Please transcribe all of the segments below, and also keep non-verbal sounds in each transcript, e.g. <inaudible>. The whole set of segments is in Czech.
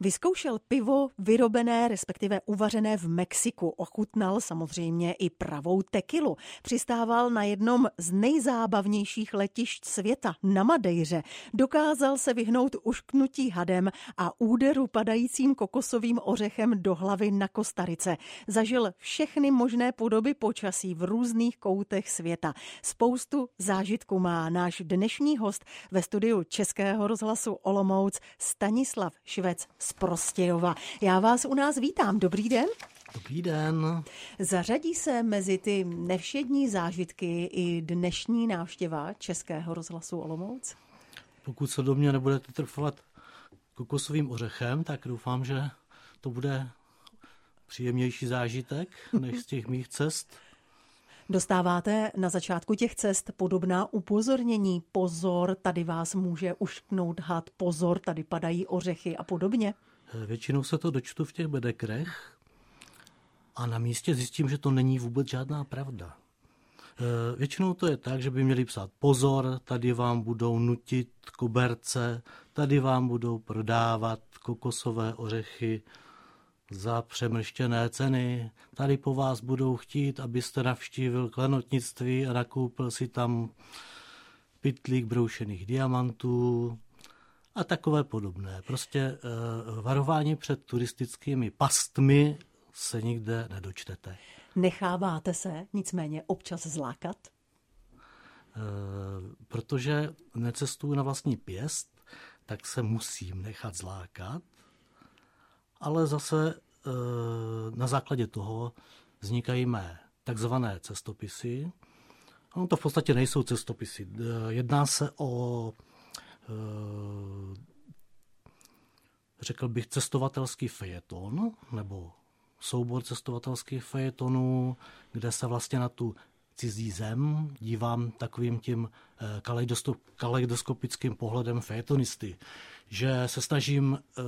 Vyzkoušel pivo vyrobené, respektive uvařené v Mexiku. Ochutnal samozřejmě i pravou tekilu. Přistával na jednom z nejzábavnějších letišť světa, na Madejře. Dokázal se vyhnout ušknutí hadem a úderu padajícím kokosovým ořechem do hlavy na Kostarice. Zažil všechny možné podoby počasí v různých koutech světa. Spoustu zážitků má náš dnešní host ve studiu Českého rozhlasu Olomouc Stanislav Švec z Prostějova. Já vás u nás vítám. Dobrý den. Dobrý den. Zařadí se mezi ty nevšední zážitky i dnešní návštěva Českého rozhlasu Olomouc? Pokud se do mě nebudete trfovat kokosovým ořechem, tak doufám, že to bude příjemnější zážitek než z těch mých cest. Dostáváte na začátku těch cest podobná upozornění. Pozor, tady vás může ušknout had, pozor, tady padají ořechy a podobně. Většinou se to dočtu v těch bedekrech a na místě zjistím, že to není vůbec žádná pravda. E, většinou to je tak, že by měli psát pozor, tady vám budou nutit koberce, tady vám budou prodávat kokosové ořechy za přemrštěné ceny. Tady po vás budou chtít, abyste navštívil klenotnictví a nakoupil si tam pytlík broušených diamantů, a takové podobné. Prostě uh, varování před turistickými pastmi se nikde nedočtete. Necháváte se nicméně občas zlákat? Uh, protože necestuju na vlastní pěst, tak se musím nechat zlákat, ale zase uh, na základě toho vznikají mé takzvané cestopisy. Ono to v podstatě nejsou cestopisy. Jedná se o Eh, řekl bych, cestovatelský fejeton, nebo soubor cestovatelských fejetonů, kde se vlastně na tu cizí zem dívám takovým tím eh, kaleidoskopickým pohledem fejetonisty, že se snažím eh,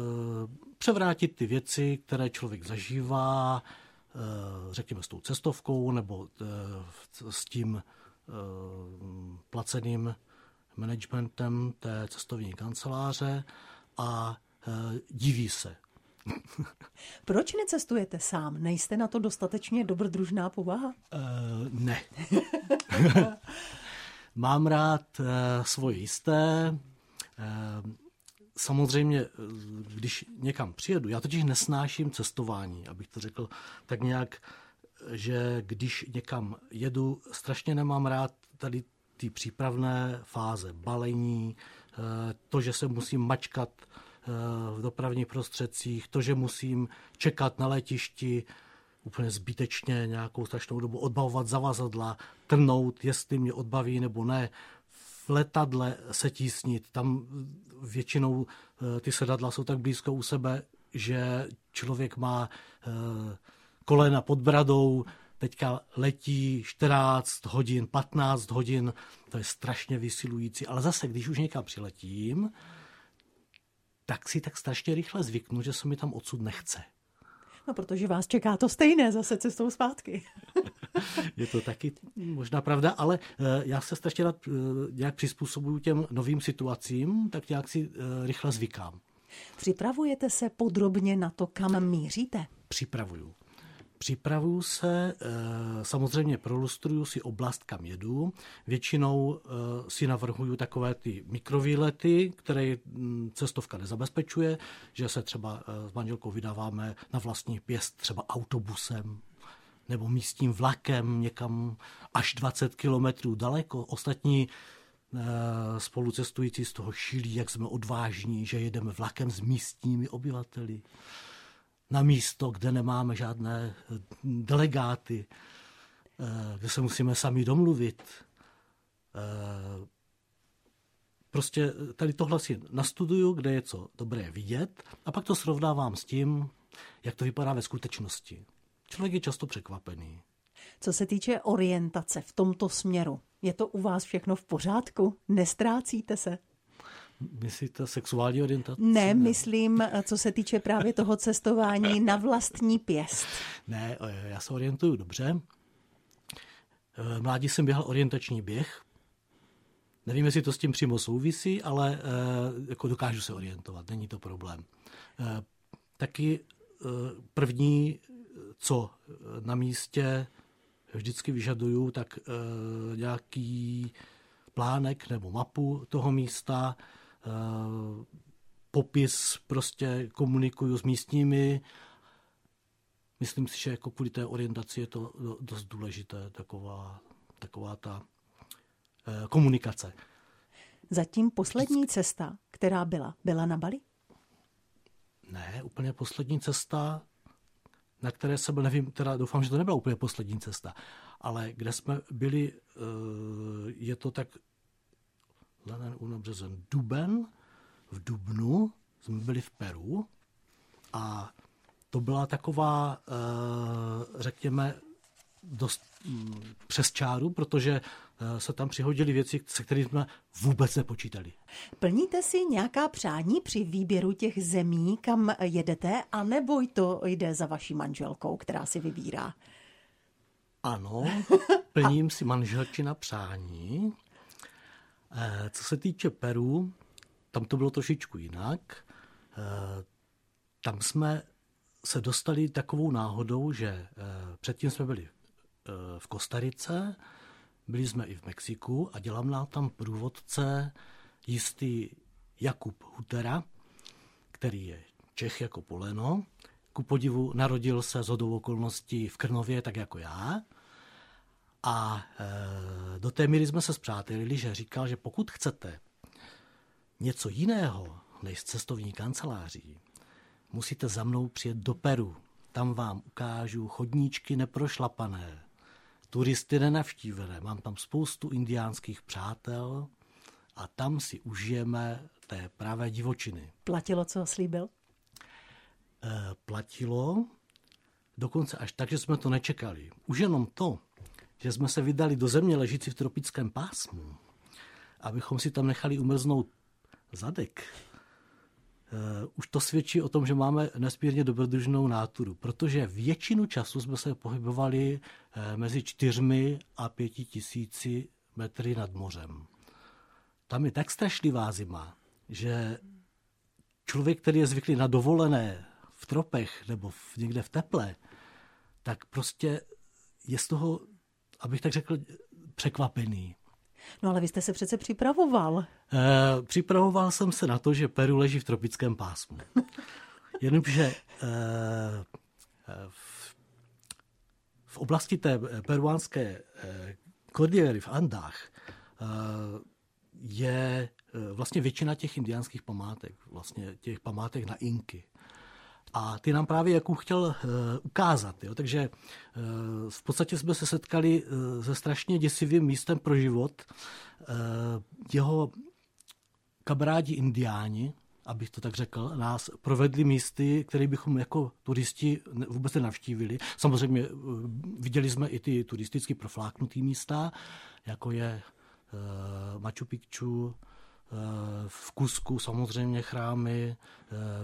převrátit ty věci, které člověk zažívá, řekněme s tou cestovkou nebo s tím placeným managementem té cestovní kanceláře a diví se. <laughs> Proč necestujete sám? Nejste na to dostatečně dobrodružná povaha? E, ne. <laughs> <laughs> Mám rád e, svoje jisté. E, samozřejmě, když někam přijedu, já totiž nesnáším cestování, abych to řekl tak nějak, že když někam jedu, strašně nemám rád tady té přípravné fáze, balení, eh, to, že se musím mačkat eh, v dopravních prostředcích, to, že musím čekat na letišti úplně zbytečně nějakou strašnou dobu, odbavovat zavazadla, trnout, jestli mě odbaví nebo ne, v letadle se tísnit, tam většinou eh, ty sedadla jsou tak blízko u sebe, že člověk má kolena pod bradou, teďka letí 14 hodin, 15 hodin, to je strašně vysilující, ale zase, když už někam přiletím, tak si tak strašně rychle zvyknu, že se mi tam odsud nechce. No, protože vás čeká to stejné zase cestou zpátky. <laughs> <laughs> je to taky možná pravda, ale eh, já se strašně rád eh, nějak přizpůsobuju těm novým situacím, tak nějak si eh, rychle zvykám. Připravujete se podrobně na to, kam míříte? Připravuju. Připravuju se, samozřejmě prolustruju si oblast, kam jedu. Většinou si navrhuju takové ty mikrovýlety, které hm, cestovka nezabezpečuje, že se třeba s manželkou vydáváme na vlastní pěst třeba autobusem nebo místním vlakem někam až 20 kilometrů daleko. Ostatní spolucestující z toho šílí, jak jsme odvážní, že jedeme vlakem s místními obyvateli na místo, kde nemáme žádné eh, delegáty, eh, kde se musíme sami domluvit. Eh, prostě tady tohle si nastuduju, kde je co dobré vidět a pak to srovnávám s tím, jak to vypadá ve skutečnosti. Člověk je často překvapený. Co se týče orientace v tomto směru, je to u vás všechno v pořádku? Nestrácíte se? Myslíte sexuální orientaci? Ne, myslím, co se týče právě toho cestování na vlastní pěst. Ne, já se orientuju dobře. V mládí jsem běhal orientační běh. Nevím, jestli to s tím přímo souvisí, ale jako dokážu se orientovat, není to problém. taky první, co na místě vždycky vyžaduju, tak nějaký plánek nebo mapu toho místa, popis prostě komunikuju s místními. Myslím si, že jako kvůli té orientaci je to dost důležité, taková, taková ta eh, komunikace. Zatím poslední cesta, která byla, byla na Bali? Ne, úplně poslední cesta, na které jsem byl, nevím, teda doufám, že to nebyla úplně poslední cesta, ale kde jsme byli, eh, je to tak leden, únor, březen, duben, v Dubnu jsme byli v Peru a to byla taková, eh, řekněme, dost mm, přes čáru, protože se tam přihodily věci, se kterými jsme vůbec nepočítali. Plníte si nějaká přání při výběru těch zemí, kam jedete, anebo to jde za vaší manželkou, která si vybírá? Ano, <laughs> plním si manželčina přání. Eh, co se týče Peru, tam to bylo trošičku jinak. Eh, tam jsme se dostali takovou náhodou, že eh, předtím jsme byli eh, v Kostarice, byli jsme i v Mexiku a dělám nám tam průvodce jistý Jakub Hutera, který je Čech jako poleno. Ku podivu narodil se z hodou okolností v Krnově, tak jako já. A do té míry jsme se zpřátelili, že říkal, že pokud chcete něco jiného než cestovní kanceláří, musíte za mnou přijet do Peru. Tam vám ukážu chodníčky neprošlapané, turisty nenavštívené. Mám tam spoustu indiánských přátel a tam si užijeme té pravé divočiny. Platilo, co slíbil? E, platilo, dokonce až tak, že jsme to nečekali. Už jenom to, že jsme se vydali do země ležící v tropickém pásmu, abychom si tam nechali umrznout zadek, už to svědčí o tom, že máme nesmírně dobrodružnou náturu, protože většinu času jsme se pohybovali uh, mezi čtyřmi a pěti tisíci metry nad mořem. Tam je tak strašlivá zima, že člověk, který je zvyklý na dovolené v tropech nebo v, někde v teple, tak prostě je z toho, abych tak řekl, překvapený. No ale vy jste se přece připravoval. E, připravoval jsem se na to, že Peru leží v tropickém pásmu. <laughs> Jenomže e, v, v oblasti té peruánské e, kordillery v Andách e, je vlastně většina těch indiánských památek, vlastně těch památek na Inky. A ty nám právě Jakub chtěl uh, ukázat. Jo? Takže uh, v podstatě jsme se setkali uh, se strašně děsivým místem pro život. Uh, jeho kamarádi indiáni, abych to tak řekl, nás provedli místy, které bychom jako turisti vůbec nenavštívili. Samozřejmě viděli jsme i ty turisticky profláknuté místa, jako je uh, Machu Picchu, v Kusku samozřejmě chrámy,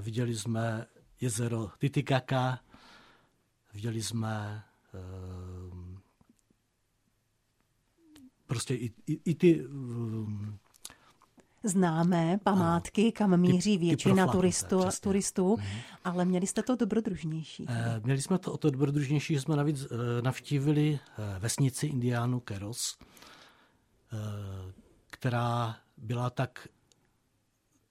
viděli jsme jezero Titicaca, viděli jsme ehm, prostě i, i, i ty ehm, známé památky, kam míří většina turistů, turistů mm-hmm. ale měli jste to dobrodružnější. E, měli jsme to o to dobrodružnější, že jsme navíc e, navštívili e, vesnici indiánů Keros, e, která byla tak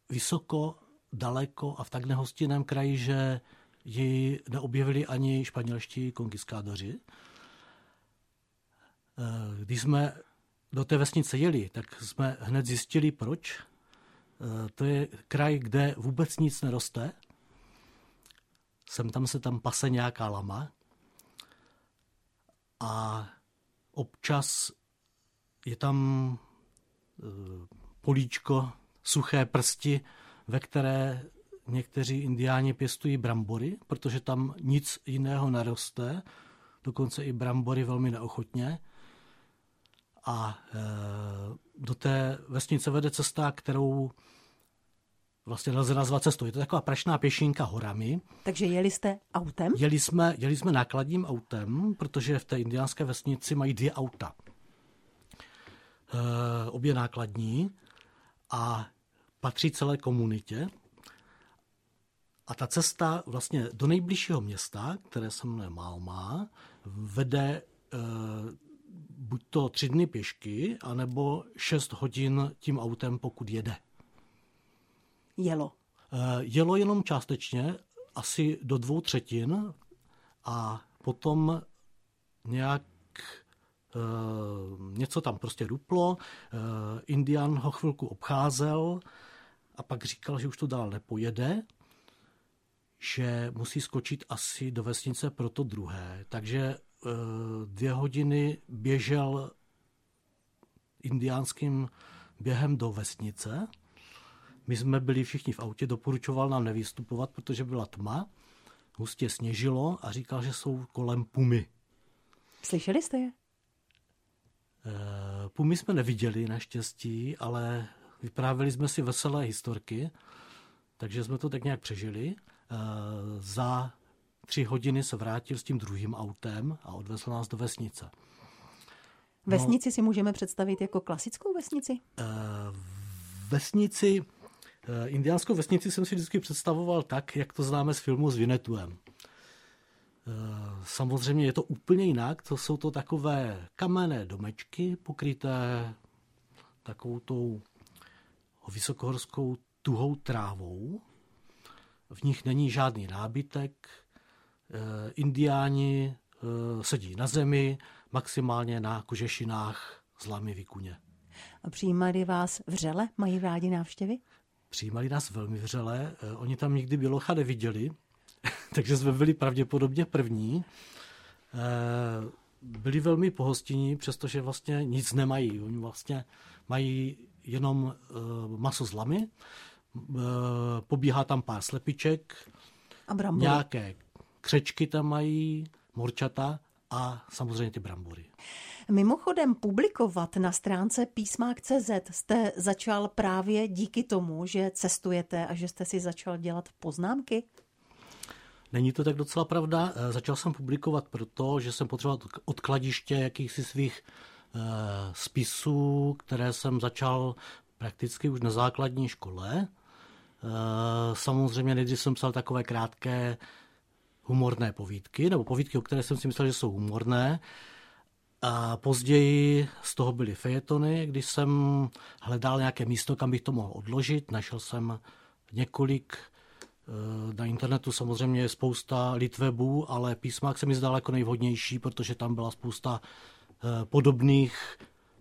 vysoko daleko a v tak nehostinném kraji, že ji neobjevili ani španělští konkiskádoři. Eh, když jsme do té vesnice jeli, tak jsme hned zjistili, proč. Eh, to je kraj, kde vůbec nic neroste. Sem tam se tam pase nějaká lama. A občas je tam eh, políčko, suché prsti, ve které někteří indiáni pěstují brambory, protože tam nic jiného neroste, dokonce i brambory velmi neochotně. A e, do té vesnice vede cesta, kterou vlastně nelze nazvat cestou. Je to taková prašná pěšinka horami. Takže jeli jste autem? Jeli jsme, jeli jsme nákladním autem, protože v té indiánské vesnici mají dvě auta. E, obě nákladní. A patří celé komunitě. A ta cesta vlastně do nejbližšího města, které se jmenuje Malmá, vede e, buď to tři dny pěšky, anebo šest hodin tím autem, pokud jede. Jelo. E, jelo jenom částečně, asi do dvou třetin a potom nějak e, něco tam prostě duplo, e, Indian ho chvilku obcházel a pak říkal, že už to dál nepojede, že musí skočit asi do vesnice pro to druhé. Takže e, dvě hodiny běžel indiánským během do vesnice. My jsme byli všichni v autě, doporučoval nám nevystupovat, protože byla tma, hustě sněžilo a říkal, že jsou kolem pumy. Slyšeli jste je? E, pumy jsme neviděli naštěstí, ale vyprávěli jsme si veselé historky, takže jsme to tak nějak přežili. Eh, za tři hodiny se vrátil s tím druhým autem a odvezl nás do vesnice. Vesnici no, si můžeme představit jako klasickou vesnici? Eh, vesnici, eh, indiánskou vesnici jsem si vždycky představoval tak, jak to známe z filmu s Vinetuem. Samozřejmě je to úplně jinak, to jsou to takové kamenné domečky pokryté takovou tou vysokohorskou tuhou trávou, v nich není žádný nábytek, eh, indiáni eh, sedí na zemi, maximálně na kožešinách z lamy vikuně. A přijímali vás vřele? Mají rádi návštěvy? Přijímali nás velmi vřele. Eh, oni tam nikdy Bělocha neviděli, <laughs> takže jsme byli pravděpodobně první. Byli velmi pohostinní, přestože vlastně nic nemají. Oni vlastně mají jenom maso z lamy, Eh, pobíhá tam pár slepiček, a brambory. nějaké křečky tam mají, morčata a samozřejmě ty brambory. Mimochodem publikovat na stránce písmák.cz jste začal právě díky tomu, že cestujete a že jste si začal dělat poznámky? Není to tak docela pravda. Eh, začal jsem publikovat proto, že jsem potřeboval odkladiště jakýchsi svých eh, spisů, které jsem začal prakticky už na základní škole. Eh, samozřejmě nejdřív jsem psal takové krátké humorné povídky, nebo povídky, o které jsem si myslel, že jsou humorné. A později z toho byly fejetony, když jsem hledal nějaké místo, kam bych to mohl odložit. Našel jsem několik eh, na internetu samozřejmě je spousta litvebů, ale písmák se mi zdál jako nejvhodnější, protože tam byla spousta eh, podobných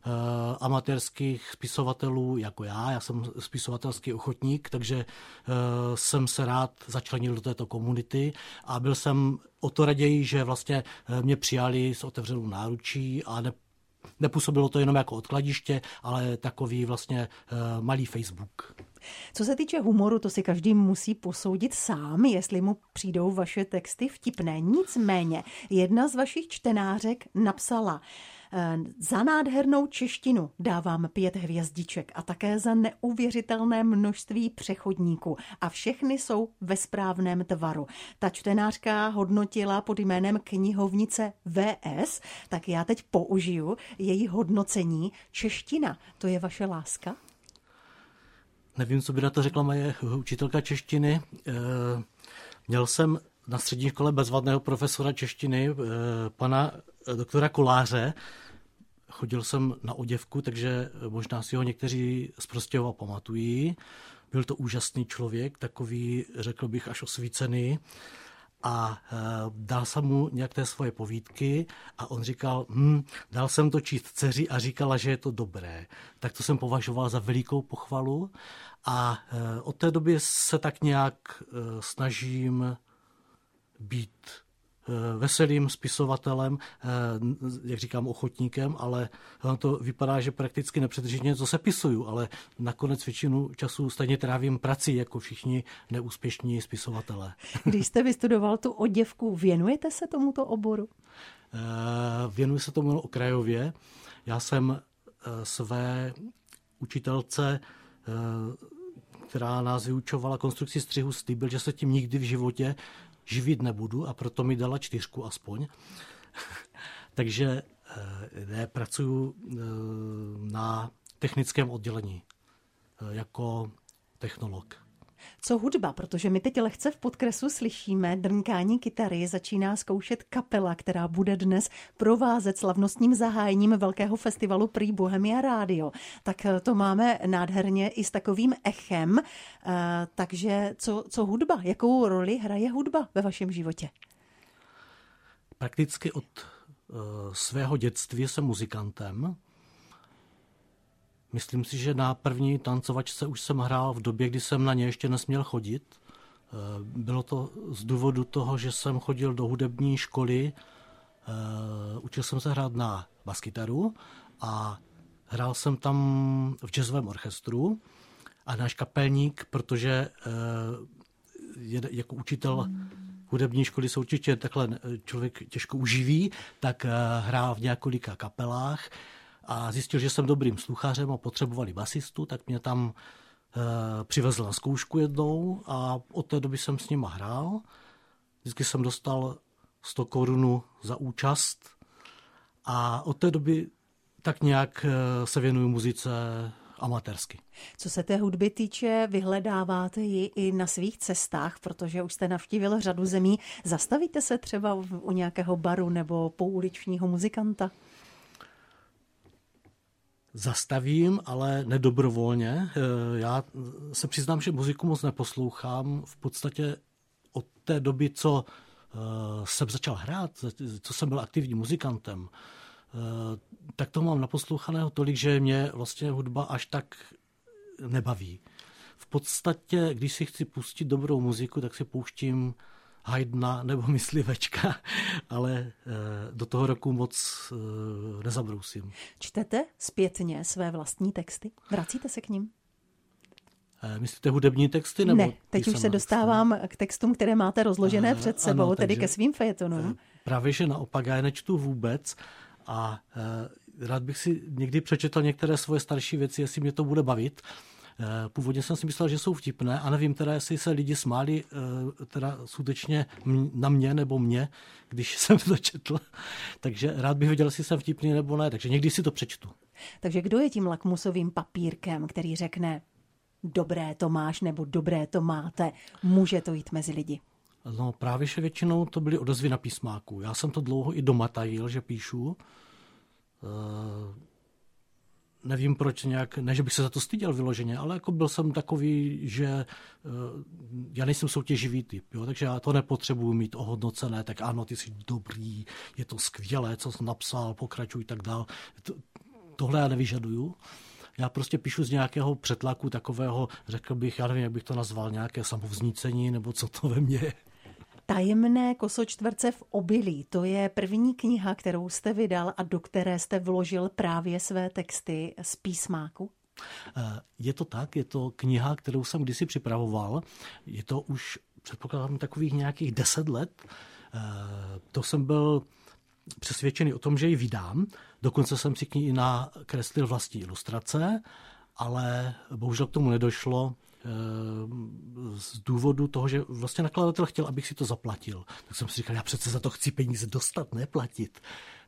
Eh, amatérských spisovatelů jako já. Já jsem spisovatelský ochotník, takže eh, jsem se rád začlenil do této komunity a byl jsem o to raději, že vlastně eh, mě přijali s otevřenou náručí a ne, nepůsobilo to jenom jako odkladiště, ale takový vlastně malý Facebook. Co se týče humoru, to si každý musí posoudit sám, jestli mu přijdou vaše texty vtipné. Nicméně, jedna z vašich čtenářek napsala, Eh, za nádhernou češtinu dávám pět hvězdiček a také za neuvěřitelné množství přechodníků a všechny jsou ve správném tvaru. Ta čtenářka hodnotila pod jménem knihovnice VS, tak já teď použiju její hodnocení. Čeština, to je vaše láska? Nevím, co by na to řekla moje učitelka češtiny. Eh, měl jsem na střední škole bezvadného profesora češtiny, eh, pana doktora Koláře, Chodil jsem na oděvku, takže možná si ho někteří z Prostějova pamatují. Byl to úžasný člověk, takový, řekl bych, až osvícený. A e, dal jsem mu nějaké svoje povídky a on říkal, hm, dal jsem to číst dceři a říkala, že je to dobré. Tak to jsem považoval za velikou pochvalu a e, od té doby se tak nějak e, snažím být Eh, veselým spisovatelem, eh, jak říkám, ochotníkem, ale to vypadá, že prakticky nepřetržitě něco sepisuju, ale nakonec většinu času stejně trávím prací jako všichni neúspěšní spisovatelé. Když jste vystudoval tu oděvku, věnujete se tomuto oboru? Eh, věnuji se tomu okrajově. Já jsem své učitelce která nás vyučovala konstrukci střihu slíbil, že se tím nikdy v životě živit nebudu a proto mi dala čtyřku aspoň. <laughs> Takže eh, ne, pracuji eh, na technickém oddělení eh, jako technolog. Co hudba? Protože my teď lehce v podkresu slyšíme drnkání kytary, začíná zkoušet kapela, která bude dnes provázet slavnostním zahájením velkého festivalu Prý Bohemia Radio. Tak eh, to máme nádherně i s takovým echem. Eh, takže co, co hudba? Jakou roli hraje hudba ve vašem životě? Prakticky od uh, svého dětství jsem muzikantem. Myslím si, že na první tancovačce už jsem hrál v době, kdy jsem na ně ještě nesměl chodit. Eh, bylo to z důvodu toho, že jsem chodil do hudební školy, eh, učil jsem se hrát na baskytaru a hrál jsem tam v jazzovém orchestru. A náš kapelník, protože je, jako učitel hudební školy se určitě takhle člověk těžko uživí, tak hrál v několika kapelách a zjistil, že jsem dobrým sluchařem a potřebovali basistu, tak mě tam e, přivezl na zkoušku jednou a od té doby jsem s nima hrál. Vždycky jsem dostal 100 korunů za účast a od té doby tak nějak e, se věnuju muzice amatérsky. Co se té hudby týče, vyhledáváte ji i na svých cestách, protože už jste navštívil řadu zemí. Zastavíte se třeba u nějakého baru nebo pouličního muzikanta? Zastavím, ale nedobrovolně. Eh, já se přiznám, že muziku moc neposlouchám. V podstatě od té doby, co eh, jsem začal hrát, co jsem byl aktivním muzikantem, eh, tak to mám naposlouchaného tolik, že mě vlastně hudba až tak nebaví. V podstatě, když si chci pustit dobrou muziku, tak si pouštím Haydna nebo myslivečka, <laughs> ale eh, do toho roku moc eh, nezabrousím. Čtete zpětně své vlastní texty? Vracíte se k ním? Eh, myslíte hudební texty? Nebo ne, teď už se dostávám k textům, které máte rozložené před sebou, ano, tedy ke svým fejetonům. Právě, že naopak já je nečtu vůbec a rád bych si někdy přečetl některé svoje starší věci, jestli mě to bude bavit. Eh, původně jsem si myslel, že jsou vtipné a nevím teda, jestli se lidi smáli eh, teda skutečně na mě nebo mě, když <laughs> jsem to četl. Takže rád bych věděl, jestli jsem vtipný nebo ne, takže někdy si to přečtu. Takže kdo je tím lakmusovým papírkem, který řekne, dobré to máš nebo dobré to máte, může to jít mezi lidi? No právě, že většinou to byly odezvy na písmáku. Já jsem to dlouho i doma tajil, že píšu. Eh, nevím proč nějak, ne, že bych se za to styděl vyloženě, ale jako byl jsem takový, že uh, já nejsem soutěživý typ, jo, takže já to nepotřebuji mít ohodnocené, tak ano, ty jsi dobrý, je to skvělé, co jsem napsal, pokračuj tak dál. To, tohle já nevyžaduju. Já prostě píšu z nějakého přetlaku takového, řekl bych, já nevím, jak bych to nazval, nějaké samovznícení, nebo co to ve mně je. Tajemné kosočtvrce v obilí, to je první kniha, kterou jste vydal a do které jste vložil právě své texty z písmáku? Eh, je to tak, je to kniha, kterou jsem kdysi připravoval. Je to už, předpokládám, takových nějakých deset let. Eh, to jsem byl přesvědčený o tom, že ji vydám. Dokonce jsem si k ní i nakreslil vlastní ilustrace, ale bohužel k tomu nedošlo. Eh, z důvodu toho, že vlastně nakladatel chtěl, abych si to zaplatil. Tak jsem si říkal, já přece za to chci peníze dostat, neplatit.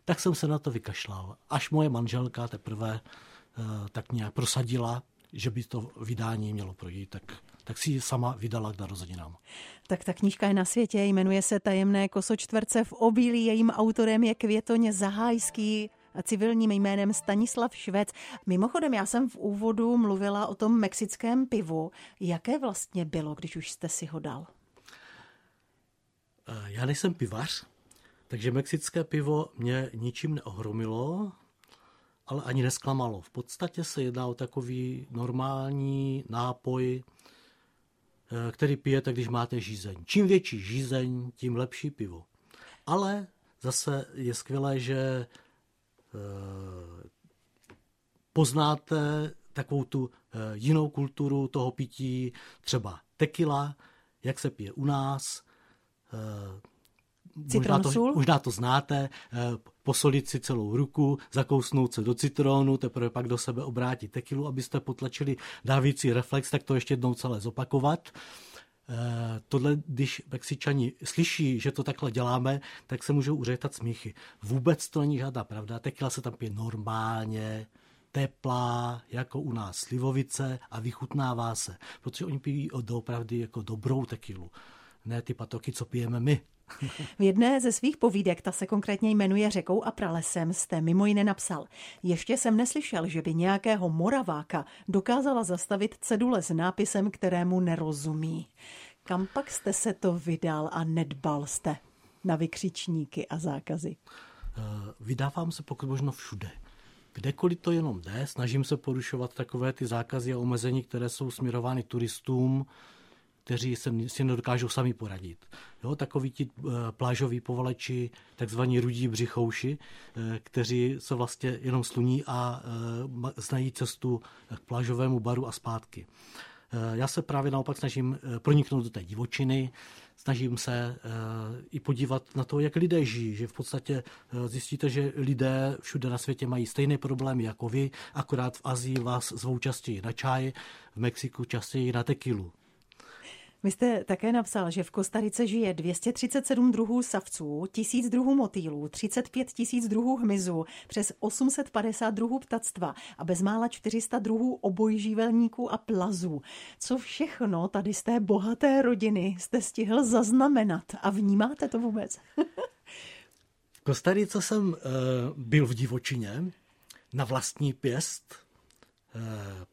Tak jsem se na to vykašlal. Až moje manželka teprve eh, tak nějak prosadila, že by to vydání mělo projít, tak, tak si ji sama vydala k narozeninám. Tak ta knížka je na světě, jmenuje se Tajemné kosočtverce v obilí, jejím autorem je Květoně Zahájský civilním jménem Stanislav Švec. Mimochodem, já jsem v úvodu mluvila o tom mexickém pivu. Jaké vlastně bylo, když už jste si ho dal? Eh, já nejsem pivař, takže mexické pivo mě ničím neohromilo, ale ani nesklamalo. V podstatě se jedná o takový normální nápoj, eh, který pijete, když máte žízeň. Čím větší žízeň, tím lepší pivo. Ale zase je skvělé, že poznáte takovou tu eh, jinou kulturu toho pití, třeba tequila, jak se pije u nás. Eh, možná to, možná to znáte, posolit si celou ruku, zakousnout se do citronu, teprve pak do sebe obrátit tekilu, abyste potlačili dávící reflex, tak to ještě jednou celé zopakovat. Eh, tohle, když Mexičani slyší, že to takhle děláme, tak se můžou uřetat smíchy. Vůbec to není žádná pravda. Tequila se tam pije normálně, teplá, jako u nás slivovice a vychutnává se, protože oni pijí doopravdy jako dobrou tekilu, ne ty patoky, co pijeme my. V jedné ze svých povídek, ta se konkrétně jmenuje Řekou a pralesem, jste mimo jiné napsal. Ještě jsem neslyšel, že by nějakého moraváka dokázala zastavit cedule s nápisem, kterému nerozumí. Kam pak jste se to vydal a nedbal jste na vykřičníky a zákazy? Eh, vydávám se pokud možno všude. Kdekoliv to jenom jde, snažím se porušovat takové ty zákazy a omezení, které jsou směrovány turistům, kteří se, si nedokážou sami poradit. Jo, takoví ti e, plážoví povaleči, takzvaní rudí břichouši, e, kteří se vlastně jenom sluní a e, znají cestu k plážovému baru a zpátky. Já se právě naopak snažím proniknout do té divočiny, snažím se i podívat na to, jak lidé žijí, že v podstatě zjistíte, že lidé všude na světě mají stejné problémy jako vy, akorát v Azii vás zvou častěji na čaj, v Mexiku častěji na tekilu. Vy jste také napsal, že v Kostarice žije 237 druhů savců, 1000 druhů motýlů, 35 tisíc druhů hmyzu, přes 850 druhů ptactva a bezmála 400 druhů obojživelníků a plazů. Co všechno tady z té bohaté rodiny jste stihl zaznamenat a vnímáte to vůbec? <laughs> v Kostarice jsem uh, byl v divočině na vlastní pěst. Uh,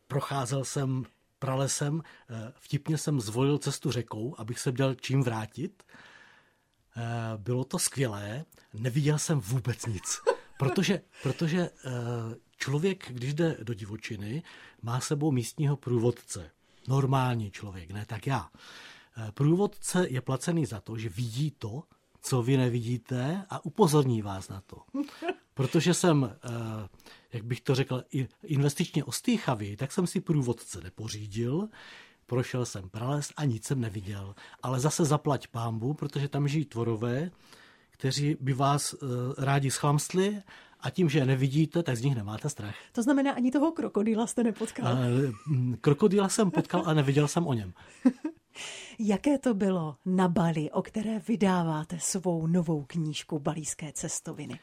procházel jsem pralesem. Eh, vtipně jsem zvolil cestu řekou, abych se měl čím vrátit. Eh, bylo to skvělé, neviděl jsem vůbec nic. <laughs> Protože, protože eh, člověk, když jde do divočiny, má sebou místního průvodce. Normální člověk, ne tak já. Průvodce je placený za to, že vidí to, co vy nevidíte a upozorní vás na to. <laughs> Protože jsem jak bych to řekl, investičně ostýchavý, tak jsem si průvodce nepořídil, prošel jsem prales a nic jsem neviděl. Ale zase zaplať pámbu, protože tam žijí tvorové, kteří by vás uh, rádi schlamstli a tím, že je nevidíte, tak z nich nemáte strach. To znamená, ani toho krokodýla jste nepotkal? Uh, krokodýla jsem potkal a neviděl jsem o něm. <laughs> Jaké to bylo na Bali, o které vydáváte svou novou knížku Balíské cestoviny?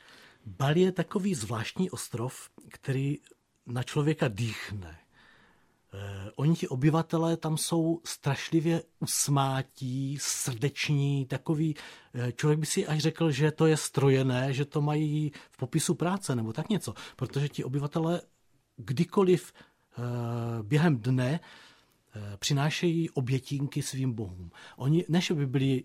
Bali je takový zvláštní ostrov, který na člověka dýchne. Eh, oni ti obyvatelé tam jsou strašlivě usmátí, srdeční, takový, eh, člověk by si až řekl, že to je strojené, že to mají v popisu práce nebo tak něco, protože ti obyvatelé kdykoliv eh, během dne přinášejí obětínky svým bohům. Oni, než by byli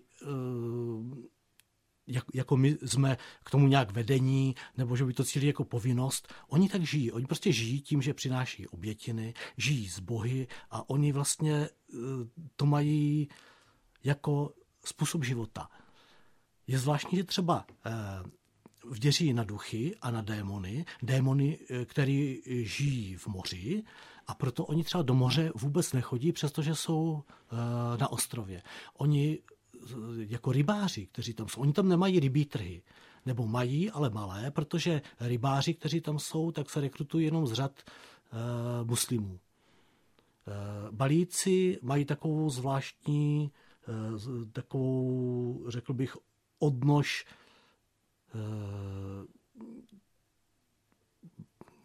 jak, jako my jsme k tomu nějak vedení, nebo že by to cílili jako povinnost. Oni tak žijí. Oni prostě žijí tím, že přináší obětiny, žijí z bohy a oni vlastně e, to mají jako způsob života. Je zvláštní, že třeba e, vděří na duchy a na démony, démony, e, který žijí v moři, a proto oni třeba do moře vůbec nechodí, přestože jsou na ostrově. Oni jako rybáři, kteří tam jsou, oni tam nemají rybí trhy. Nebo mají, ale malé, protože rybáři, kteří tam jsou, tak se rekrutují jenom z řad uh, muslimů. Uh, balíci mají takovou zvláštní, uh, takovou, řekl bych, odnož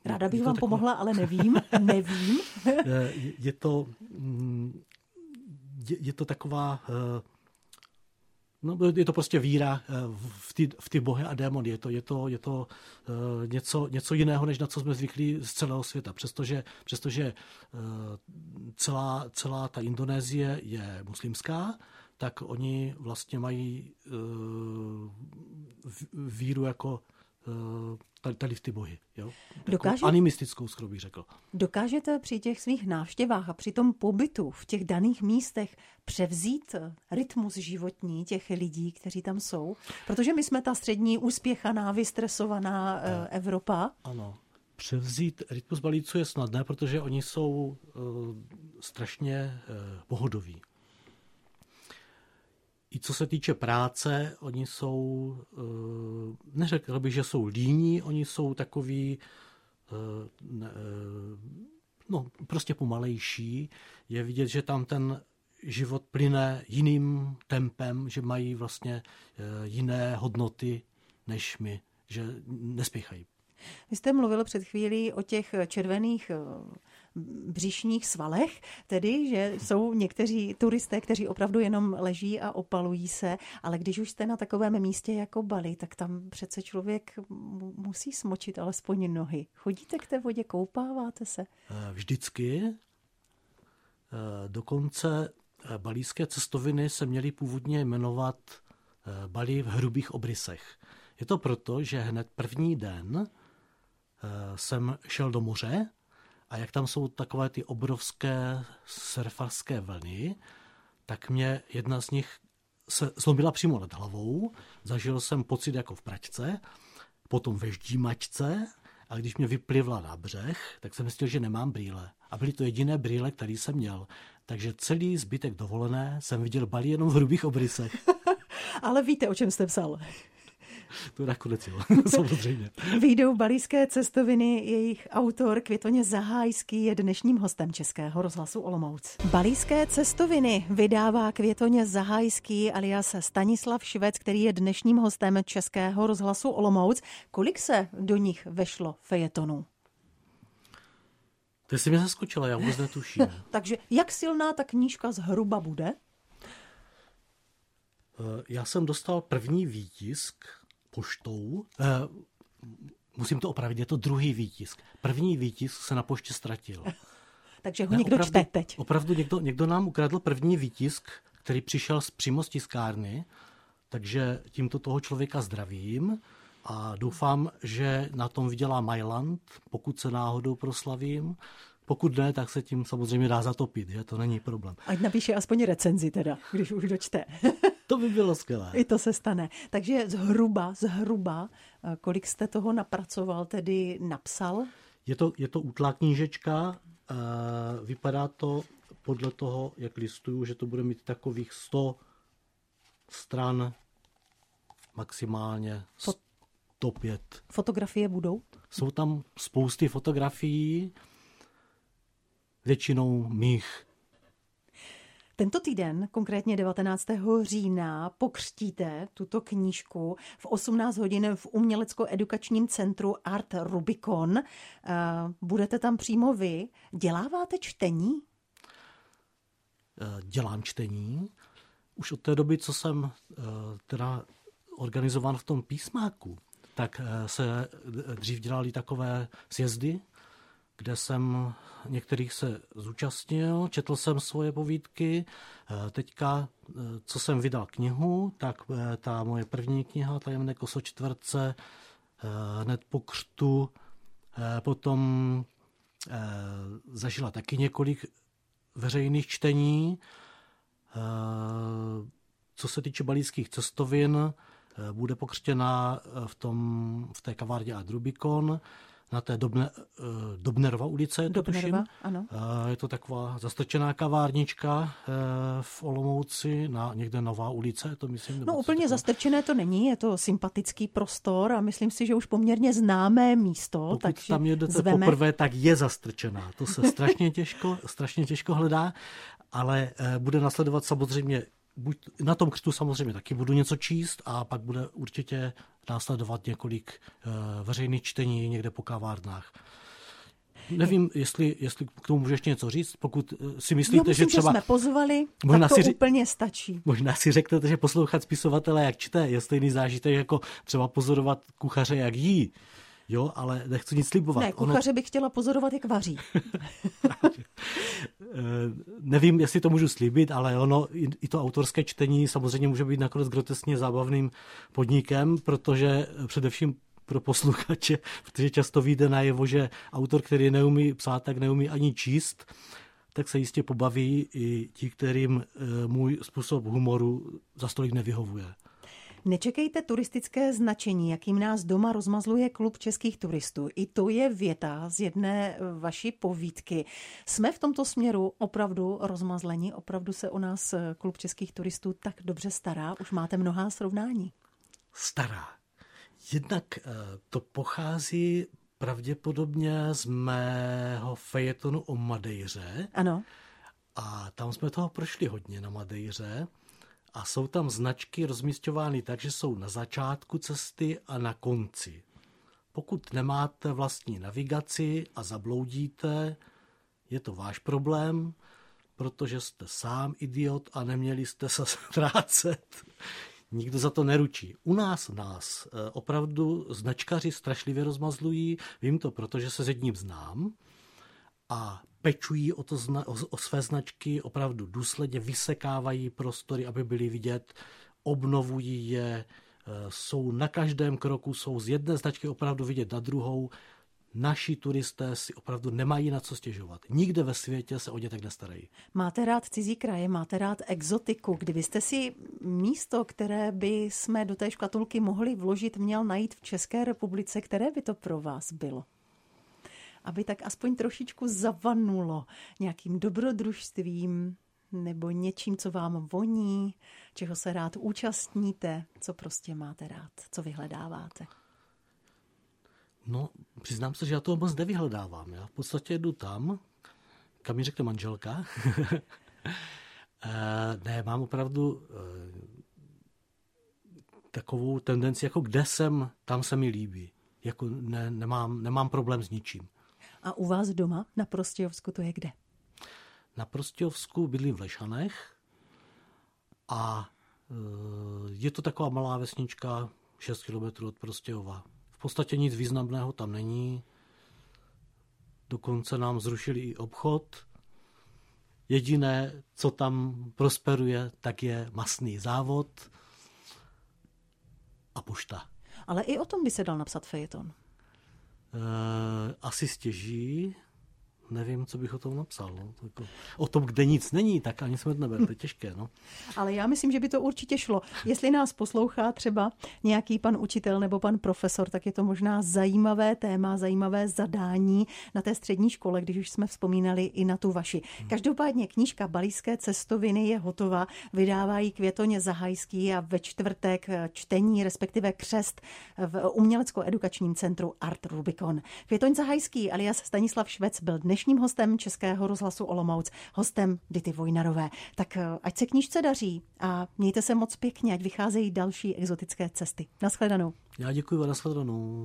Ráda bych vám pomohla, ale nevím. <laughs> nevím. je, to, mm, je, je to taková No, je to prostě víra eh, v ty, v ty bohy a démony. Je to, je to, je to uh, něco, něco jiného, než na co jsme zvyklí z celého světa. Přestože, přestože uh, celá, celá ta Indonésie je muslimská, tak oni vlastně mají víru jako tady, tady v ty bohy. Jo? Dokáže... Animistickou skoro bych řekl. Dokážete při těch svých návštěvách a při tom pobytu v těch daných místech převzít rytmus životní těch lidí, kteří tam jsou? Protože my jsme ta střední, uspěchaná, vystresovaná uh, Evropa. Ano. Převzít rytmus balíců je snadné, protože oni jsou uh, strašně uh, pohodoví. I co se týče práce, oni jsou, eh, neřekl bych, že jsou líní, oni jsou takový, eh, eh, no, prostě pomalejší. Je vidět, že tam ten život plyne jiným tempem, že mají vlastně jiné hodnoty než my, že nespěchají. Vy jste mluvil před chvílí o těch červených břišních svalech, tedy, že jsou někteří turisté, kteří opravdu jenom leží a opalují se, ale když už jste na takovém místě jako Bali, tak tam přece člověk musí smočit alespoň nohy. Chodíte k té vodě, koupáváte se? Eh, vždycky. Eh, dokonce balíské cestoviny se měly původně jmenovat Bali v hrubých obrysech. Je to proto, že hned první den jsem šel do moře a jak tam jsou takové ty obrovské surfarské vlny, tak mě jedna z nich se zlomila přímo nad hlavou. Zažil jsem pocit jako v pračce, potom ve ždímačce a když mě vyplivla na břeh, tak jsem myslel, že nemám brýle. A byly to jediné brýle, které jsem měl. Takže celý zbytek dovolené jsem viděl balí jenom v hrubých obrysech. <laughs> Ale víte, o čem jste psal? <laughs> to nakonec jo, <laughs> samozřejmě. Výjdou balíské cestoviny, jejich autor Květoně Zahájský je dnešním hostem Českého rozhlasu Olomouc. Balíské cestoviny vydává Květoně Zahájský alias Stanislav Švec, který je dnešním hostem Českého rozhlasu Olomouc. Kolik se do nich vešlo fejetonů? Ty jsi mě zaskočila, já vůbec netuším. <laughs> Takže jak silná ta knížka zhruba bude? Eh, já jsem dostal první výtisk poštou. Eh, musím to opravit, je to druhý výtisk. První výtisk se na poště ztratil. <laughs> Takže ho ne, někdo opravdu, čte teď. Opravdu někdo, někdo nám ukradl první výtisk, který přišel z, přímo z tiskárny, takže tímto toho člověka zdravím a doufám, že na tom vydělá Mailand, pokud se náhodou proslavím. Pokud ne, tak se tím samozřejmě dá zatopit, že to není problém. Ať napíše aspoň recenzi teda, když už dočte. <laughs> To by bylo skvělé. I to se stane. Takže zhruba, zhruba, eh, kolik jste toho napracoval, tedy napsal? Je to, je to útlá knížečka, eh, vypadá to podle toho, jak listuju, že to bude mít takových 100 stran, maximálně 105. Fotografie budou? Jsou tam spousty fotografií, většinou mých tento týden, konkrétně 19. října, pokřtíte tuto knížku v 18 hodin v umělecko-edukačním centru Art Rubicon. Eh, budete tam přímo vy. Děláváte čtení? Eh, dělám čtení. Už od té doby, co jsem eh, teda organizovan v tom písmáku, tak se dřív dělali takové sjezdy kde jsem některých se zúčastnil, četl jsem svoje povídky. Eh, teďka, eh, co jsem vydal knihu, tak eh, ta moje první kniha, Tajemné kosočtvrce, hned po křtu, potom zažila taky několik veřejných čtení. Co se týče balíckých cestovin, bude pokřtěna v, tom, v té kavárně Adrubikon na té Dobne, eh, Dobnerova ulice, Dobnerova, tuším. ano. Eh, je to taková zastrčená kavárnička eh, v Olomouci, na někde Nová ulice, to myslím. No úplně zastrčené to není, je to sympatický prostor a myslím si, že už poměrně známé místo. Pokud takže tam jedete zveme... poprvé, tak je zastrčená. To se strašně těžko, <laughs> strašně těžko hledá, ale bude nasledovat samozřejmě buď na tom křtu samozřejmě taky budu něco číst a pak bude určitě následovat několik uh, veřejných čtení někde po kavárnách. Nevím, jestli, jestli k tomu můžeš něco říct, pokud eh, si myslíte, myslím, že třeba... Že jsme pozvali, možná tak to si, úplně stačí. Možná si řeknete, že poslouchat spisovatele, jak čte, je stejný zážitek jako třeba pozorovat kuchaře, jak jí. Jo, ale nechci nic slibovat. Ne, kuchaře ono... bych chtěla pozorovat, jak vaří. <laughs> Nevím, jestli to můžu slíbit, ale ono, i to autorské čtení samozřejmě může být nakonec grotesně zábavným podnikem, protože především pro posluchače, <laughs> protože často vyjde najevo, že autor, který neumí psát, tak neumí ani číst, tak se jistě pobaví i ti, kterým eh, můj způsob humoru za stolik nevyhovuje. Nečekejte turistické značení, jakým nás doma rozmazluje klub českých turistů. I to je věta z jedné vaší povídky. Jsme v tomto směru opravdu rozmazlení, opravdu se o nás klub českých turistů tak dobře stará, už máte mnohá srovnání. Stará. Jednak eh, to pochází pravděpodobně z mého fejetonu o Madejře. Ano. A tam jsme toho prošli hodně na Madejře a jsou tam značky rozmístěvány tak, že jsou na začátku cesty a na konci. pokud nemáte vlastní navigaci a zabloudíte, je to váš problém, protože jste sám idiot a neměli jste se <laughs> ztrácet. Nikdo za to neručí. U nás nás eh, opravdu značkaři strašlivě rozmazlují. Vím to, protože se s jedním znám a pečují o, to, o, své značky, opravdu důsledně vysekávají prostory, aby byly vidět, obnovují je, eh, jsou na každém kroku, jsou z jedné značky opravdu vidět na druhou. Naši turisté si opravdu nemají na co stěžovat. Nikde ve světě se o ně tak nestarají. Máte rád cizí kraje, máte rád exotiku. Kdybyste si místo, které by jsme do té škatulky mohli vložit, měl najít v České republice, které by to pro vás bylo? Aby tak aspoň trošičku zavanulo nějakým dobrodružstvím nebo něčím, co vám voní, čeho se rád účastníte, co prostě máte rád, co vyhledáváte. No, přiznám se, že já to moc nevyhledávám. Já v podstatě jdu tam, kam mi řekne manželka. <laughs> Eh, ne, mám opravdu eh, takovou tendenci, jako kde jsem, tam se mi líbí. Jako ne, nemám, nemám problém s ničím. A u vás doma na Prostějovsku to je kde? Na Prostějovsku bydlím v Lešanech a e, je to taková malá vesnička 6 km od Prostějova. V podstatě nic významného tam není. Dokonce nám zrušili i obchod. Jediné, co tam prosperuje, tak je masný závod a pošta. Ale i o tom by se dal napsat fejeton. Eh, asi stěží. Nevím, co bych o tom napsal. No. Jako, o tom, kde nic není, tak ani jsme nebyli, to je těžké. No. Ale já myslím, že by to určitě šlo. Jestli nás poslouchá třeba nějaký pan učitel nebo pan profesor, tak je to možná zajímavé téma, zajímavé zadání na té střední škole, když už jsme vzpomínali i na tu vaši. Hmm. Každopádně knížka Balíské cestoviny je hotová, vydávají Květoně Zahajský a ve čtvrtek čtení, respektive křest v umělecko-edukačním centru Art Rubicon. Květoň Zahajský alias Stanislav Švec byl dnešní dnešním hostem Českého rozhlasu Olomouc, hostem Dity Vojnarové. Tak eh, ať se knížce daří a mějte se moc pěkně, ať vycházejí další exotické cesty. Naschledanou. Já děkuji, nashledanou.